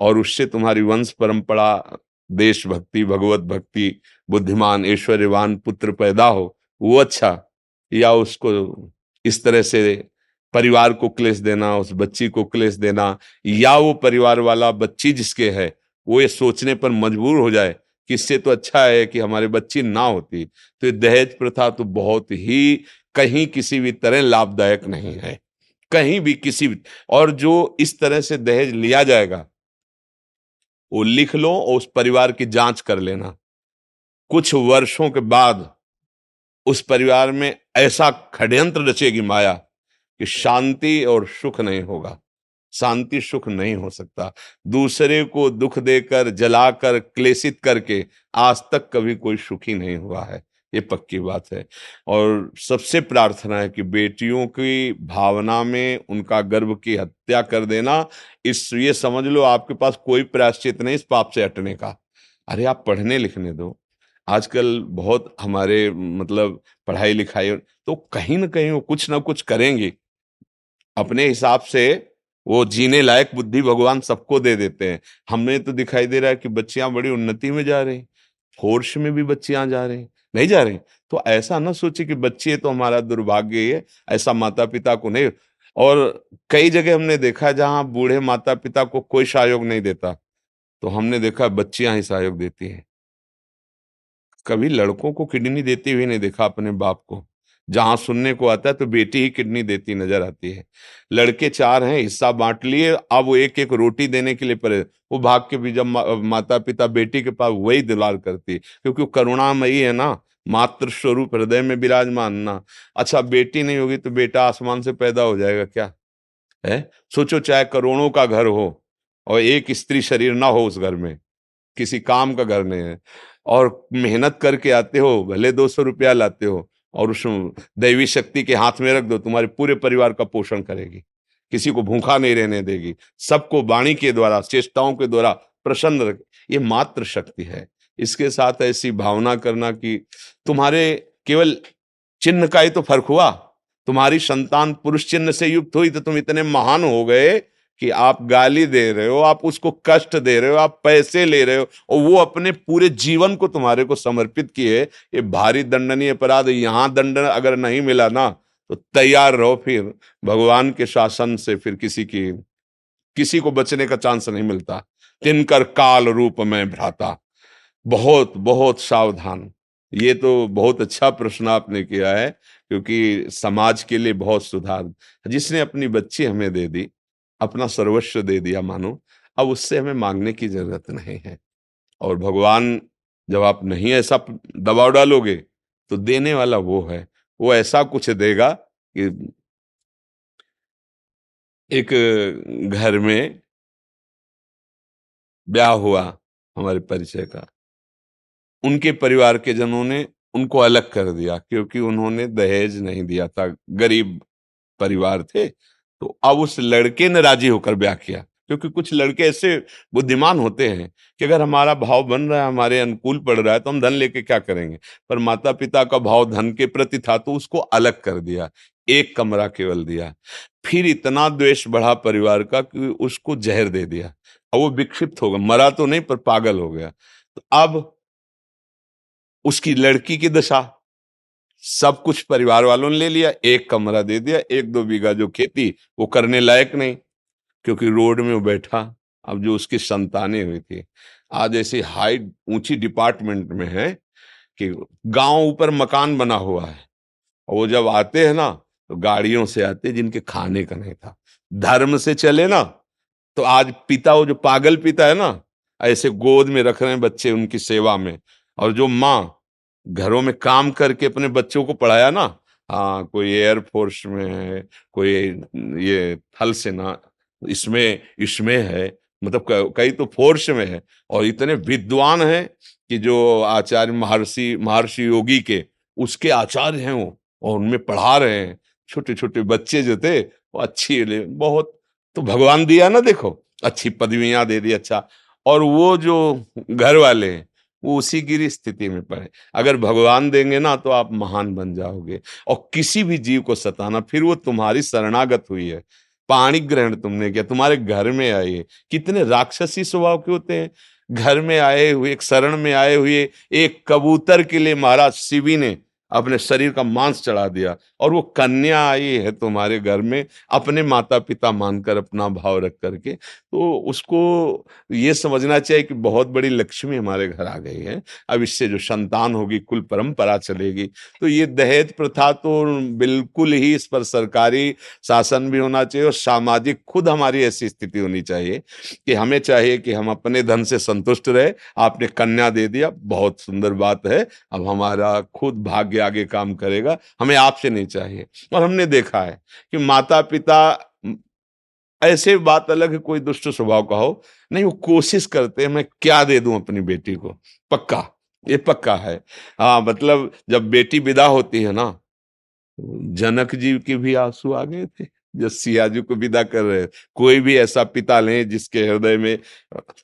और उससे तुम्हारी वंश परंपरा, देशभक्ति, भगवत भक्ति, बुद्धिमान, ऐश्वर्यवान पुत्र पैदा हो, वो अच्छा या उसको इस तरह से परिवार को क्लेश देना, उस बच्ची को क्लेश देना, या वो परिवार वाला बच्ची जिसके है, वो ये सोचने पर मजबूर हो जाए कि इससे तो अच्छा है कि हमारे बच्ची ना होती। तो ये दहेज प्रथा तो बहुत ही कहीं किसी भी तरह लाभदायक नहीं है। कहीं भी किसी भी, और जो इस तरह से दहेज लिया जाएगा, वो लिख लो और उस परिवार की जाँच कर लेना। कुछ वर्षों के बाद उस परिवार में ऐसा खड्यंत्र रचेगी माया कि शांति और सुख नहीं होगा। शांति सुख नहीं हो सकता। दूसरे को दुख देकर, जलाकर, क्लेशित करके आज तक कभी कोई सुखी नहीं हुआ है। ये पक्की बात है। और सबसे प्रार्थना है कि बेटियों की भावना में उनका गर्भ की हत्या कर देना। इस, ये समझ लो आपके पास कोई प्रायश्चित नहीं इस पाप से हटने का। अरे आप पढ़ने लिखने दो। आजकल बहुत हमारे मतलब पढ़ाई लिखाई तो कहीं ना कहीं वो कुछ ना कुछ करेंगे। अपने हिसाब से वो जीने लायक बुद्धि भगवान सबको दे देते हैं। हमें तो दिखाई दे रहा है कि बच्चियाँ बड़ी उन्नति में जा रही फोर्स में भी बच्चियाँ जा रही, नहीं जा रही। तो ऐसा ना सोचे कि बच्चे तो हमारा दुर्भाग्य है ऐसा माता पिता को नहीं। और कई जगह हमने देखा जहाँ बूढ़े माता पिता को कोई सहयोग नहीं देता। तो हमने देखा बच्चियाँ ही सहयोग देती हैं। कभी लड़कों को किडनी देती हुई नहीं देखा अपने बाप को। जहाँ सुनने को आता है तो बेटी ही किडनी देती नज़र आती है। लड़के चार हैं हिस्सा बांट लिए अब वो एक एक रोटी देने के लिए पड़े वो भाग के भी जब मा, माता पिता बेटी के पास वही दुलार करती क्योंकि करुणामयी है ना मातृ स्वरूप हृदय में विराजमान ना। अच्छा बेटी नहीं होगी तो बेटा आसमान से पैदा हो जाएगा क्या? है? सोचो चाहे करोड़ों का घर हो और एक स्त्री शरीर ना हो उस घर में। किसी काम का घर नहीं है। और मेहनत करके आते हो भले दो सौ रुपया लाते हो और उस दैवी शक्ति के हाथ में रख दो, तुम्हारे पूरे परिवार का पोषण करेगी। किसी को भूखा नहीं रहने देगी। सबको वाणी के द्वारा, चेष्टाओं के द्वारा प्रसन्न रख। ये मात्र शक्ति है। इसके साथ ऐसी भावना करना कि तुम्हारे केवल चिन्ह का ही तो फ़र्क हुआ। तुम्हारी संतान पुरुष चिन्ह से युक्त हुई तो तुम इतने महान हो गए कि आप गाली दे रहे हो, आप उसको कष्ट दे रहे हो, आप पैसे ले रहे हो, और वो अपने पूरे जीवन को तुम्हारे को समर्पित किए, ये भारी दंडनीय अपराध यहाँ दंड अगर नहीं मिला ना तो तैयार रहो फिर, भगवान के शासन से फिर किसी की, किसी को बचने का चांस नहीं मिलता। तिनकर काल रूप में भ्राता। बहुत बहुत सावधान। ये तो बहुत अच्छा प्रश्न आपने किया है, क्योंकि समाज के लिए बहुत सुधार। जिसने अपनी बच्ची हमें दे दी अपना सर्वस्व दे दिया मानो, अब उससे हमें मांगने की ज़रूरत नहीं है। और भगवान, जब आप नहीं ऐसा दबाव डालोगे तो देने वाला वो है। वो ऐसा कुछ देगा कि एक, घर में ब्याह हुआ हमारे परिचय का। उनके परिवार के जनों ने उनको अलग कर दिया, क्योंकि उन्होंने दहेज नहीं दिया था। गरीब परिवार थे तो अब उस लड़के ने राज़ी होकर ब्याह किया, क्योंकि कुछ लड़के ऐसे बुद्धिमान होते हैं कि अगर हमारा भाव बन रहा है, हमारे अनुकूल पड़ रहा है तो हम धन लेके क्या करेंगे? पर माता पिता का भाव धन के प्रति था तो उसको अलग कर दिया, एक कमरा केवल दिया। फिर इतना द्वेष बढ़ा परिवार का कि उसको जहर दे दिया। अब वो विक्षिप्त हो गया, मरा तो नहीं पर पागल हो गया। तो अब उसकी लड़की की दशा सब कुछ परिवार वालों ने ले लिया, एक कमरा दे दिया, एक दो बीघा जो खेती वो करने लायक नहीं, क्योंकि रोड में वो बैठा, अब जो उसकी संतानें हुई थी। आज ऐसी हाई ऊँची डिपार्टमेंट में है कि गाँव ऊपर मकान बना हुआ है, और वो जब आते हैं ना तो गाड़ियों से आते जिनके खाने का नहीं था। धर्म से चले ना तो आज पिता, वो जो पागल पिता है ना, ऐसे गोद में रख रहे हैं बच्चे उनकी सेवा में, और जो माँ घरों में काम करके अपने बच्चों को पढ़ाया ना हाँ कोई एयरफोर्स में है, कोई ये थल सेना, इसमें इसमें है मतलब कई तो फोर्स में है, और इतने विद्वान हैं कि जो आचार्य महर्षि महर्षि योगी के, उसके आचार्य हैं वो, और उनमें पढ़ा रहे हैं छोटे छोटे बच्चे जो थे, वो अच्छी बहुत तो भगवान दिया ना, देखो, अच्छी पदवियाँ दे दी अच्छा और वो जो घर वाले हैं वो उसी गिरी स्थिति में पड़े। अगर भगवान देंगे ना तो आप महान बन जाओगे। और किसी भी जीव को सताना, फिर वो तुम्हारी शरणागत हुई है। पाणी ग्रहण तुमने किया, तुम्हारे घर में आए कितने राक्षसी स्वभाव के होते हैं। घर में आए हुए, एक शरण में आए हुए, एक कबूतर के लिए महाराज शिवी ने अपने शरीर का मांस चढ़ा दिया और वो कन्या आई है तुम्हारे घर में, अपने माता पिता मानकर, अपना भाव रख करके। तो उसको ये समझना चाहिए कि बहुत बड़ी लक्ष्मी हमारे घर आ गई है। अब इससे जो संतान होगी, कुल परंपरा चलेगी। तो ये दहेज प्रथा तो बिल्कुल ही इस पर सरकारी शासन भी होना चाहिए और सामाजिक खुद हमारी ऐसी स्थिति होनी चाहिए कि हमें चाहिए कि हम अपने धन से संतुष्ट रहे। आपने कन्या दे दिया, बहुत सुंदर बात है। अब हमारा खुद भाग्य आगे काम करेगा, हमें आपसे नहीं चाहिए। और हमने देखा है कि माता पिता ऐसे बात अलग है, कोई दुष्ट स्वभाव का हो, नहीं, वो कोशिश करते हैं, मैं क्या दे दूँ अपनी बेटी को? पक्का? ये पक्का है। हाँ मतलब जब बेटी विदा होती है ना, जनक जी के भी आँसू आ गए थे। जी को विदा कर रहे कोई भी ऐसा पिता ले जिसके हृदय में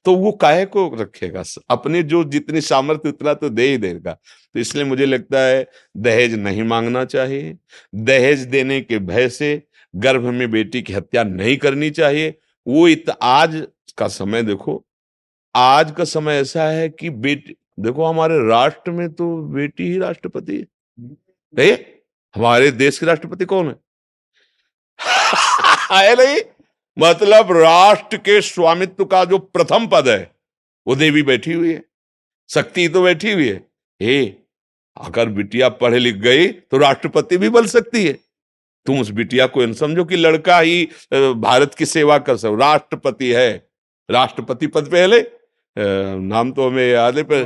तो वो काहे को रखेगा? अपने जो जितनी सामर्थ्य उतना तो दे ही देगा। तो इसलिए मुझे लगता है दहेज नहीं मांगना चाहिए। दहेज देने के भय से गर्भ में बेटी की हत्या नहीं करनी चाहिए। वो इत आज का समय देखो आज का समय ऐसा है कि बेटी देखो हमारे राष्ट्र में तो बेटी ही राष्ट्रपति है? हमारे देश के राष्ट्रपति कौन है? है नहीं? मतलब राष्ट्र के स्वामित्व का जो प्रथम पद है वो देवी बैठी हुई है शक्ति तो बैठी हुई है। हे अगर बिटिया पढ़े लिख गई तो राष्ट्रपति भी बन सकती है। तुम उस बिटिया को समझो कि लड़का ही भारत की सेवा कर सको। राष्ट्रपति है। राष्ट्रपति पद पहले नाम तो हमें याद है पर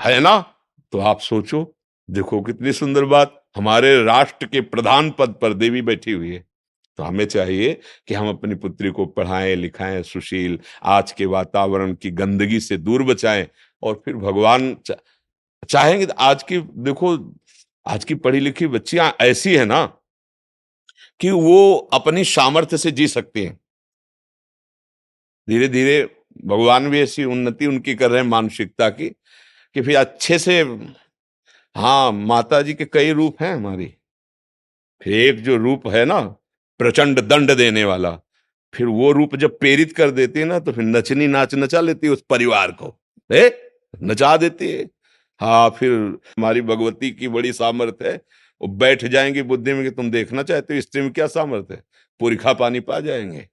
है ना? तो आप सोचो देखो कितनी सुंदर बात। हमारे राष्ट्र के प्रधान पद पर देवी बैठी हुई है। तो हमें चाहिए कि हम अपनी पुत्री को पढ़ाएँ लिखाएँ सुशील आज के वातावरण की गंदगी से दूर बचाएँ और फिर भगवान चा, चाहेंगे तो आज की देखो आज की पढ़ी लिखी बच्चियाँ ऐसी है ना कि वो अपनी सामर्थ्य से जी सकती हैं। धीरे धीरे भगवान भी ऐसी उन्नति उनकी कर रहे हैं मानसिकता की कि फिर अच्छे से हाँ माता जी के कई रूप हैं हमारी। फिर एक जो रूप है ना, प्रचंड दंड देने वाला, फिर वो रूप जब प्रेरित कर देती है ना तो फिर नचनी नाच नचा लेती है उस परिवार को। ए, नचा देती है। हाँ फिर हमारी भगवती की बड़ी सामर्थ्य है, वो बैठ जाएँगे बुद्धि में कि तुम देखना चाहते हो, स्त्री में क्या सामर्थ्य है? पूरी खा पानी पा जाएँगे,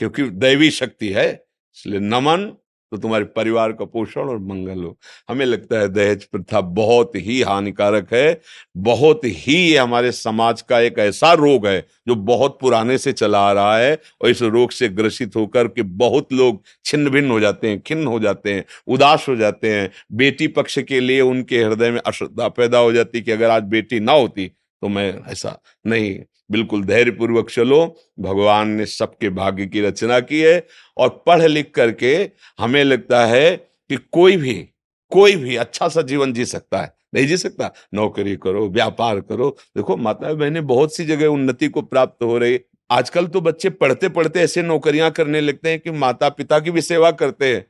क्योंकि दैवी शक्ति है, इसलिए नमन तो तुम्हारे परिवार का पोषण और मंगल हो। हमें लगता है दहेज प्रथा बहुत ही हानिकारक है, बहुत ही हमारे समाज का एक ऐसा रोग है जो बहुत पुराने से चला आ रहा है और इस रोग से ग्रसित होकर के बहुत लोग छिन्न भिन्न हो जाते हैं, खिन्न हो जाते हैं, उदास हो जाते हैं। बेटी पक्ष के लिए उनके हृदय में अश्रद्धा पैदा हो जाती कि अगर आज बेटी ना होती तो मैं ऐसा नहीं बिल्कुल धैर्य पूर्वक चलो। भगवान ने सबके भाग्य की रचना की है और पढ़ लिख करके हमें लगता है कि कोई भी कोई भी अच्छा सा जीवन जी सकता है। नहीं जी सकता? नौकरी करो, व्यापार करो। देखो माता बहने बहुत सी जगह उन्नति को प्राप्त हो रही। आजकल तो बच्चे पढ़ते पढ़ते ऐसे नौकरियाँ करने लगते हैं कि माता पिता की भी सेवा करते हैं।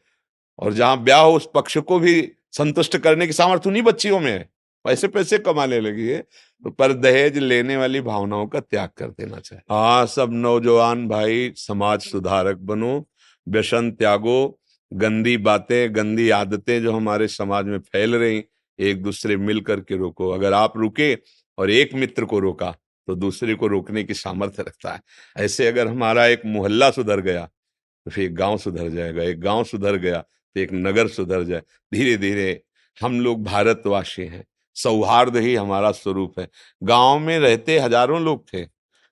और जहाँ ब्याह हो, उस पक्ष को भी संतुष्ट करने की सामर्थ्य उन्हीं बच्चियों में है। पैसे पैसे कमाने लगी है तो पर दहेज लेने वाली भावनाओं का त्याग कर देना चाहिए। हाँ सब नौजवान भाई समाज सुधारक बनो, व्यसन त्यागो, गंदी बातें, गंदी आदतें जो हमारे समाज में फैल रही, एक दूसरे मिल करके रोको। अगर आप रुके और एक मित्र को रोका तो दूसरे को रोकने की सामर्थ्य रखता है। ऐसे अगर हमारा एक मोहल्ला सुधर गया तो फिर एक गाँव सुधर जाएगा। एक गाँव सुधर गया तो एक नगर सुधर जाए। धीरे धीरे हम लोग भारतवासी हैं। सौहार्द ही हमारा स्वरूप है। गाँव में रहते हज़ारों लोग थे,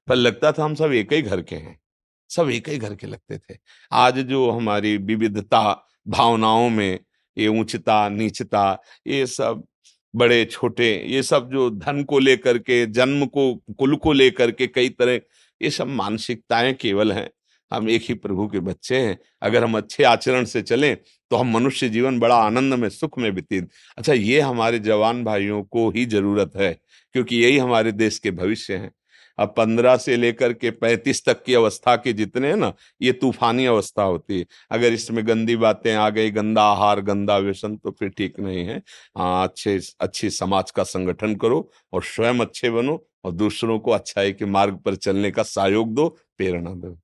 पर लगता था हम सब एक ही घर के हैं, सब एक ही घर के लगते थे। आज जो हमारी विविधता, भावनाओं में, ये ऊंचता, नीचता, ये सब बड़े, छोटे, ये सब जो धन को लेकर के, जन्म को, कुल को लेकर के कई तरह, ये सब मानसिकताएँ केवल हैं। हम एक ही प्रभु के बच्चे हैं। अगर हम अच्छे आचरण से चलें तो हम मनुष्य जीवन बड़ा आनंद में, सुख में व्यतीत अच्छा ये हमारे जवान भाइयों को ही ज़रूरत है, क्योंकि यही हमारे देश के भविष्य हैं। अब पंद्रह से लेकर के पैंतीस तक की अवस्था के जितने हैं ना, ये तूफानी अवस्था होती है। अगर इसमें गंदी बातें आ गई, गंदा आहार, गंदा व्यसन तो फिर ठीक नहीं है। हाँ अच्छे, अच्छी समाज का संगठन करो और स्वयं अच्छे बनो और दूसरों को अच्छाई के मार्ग पर चलने का सहयोग दो, प्रेरणा दो।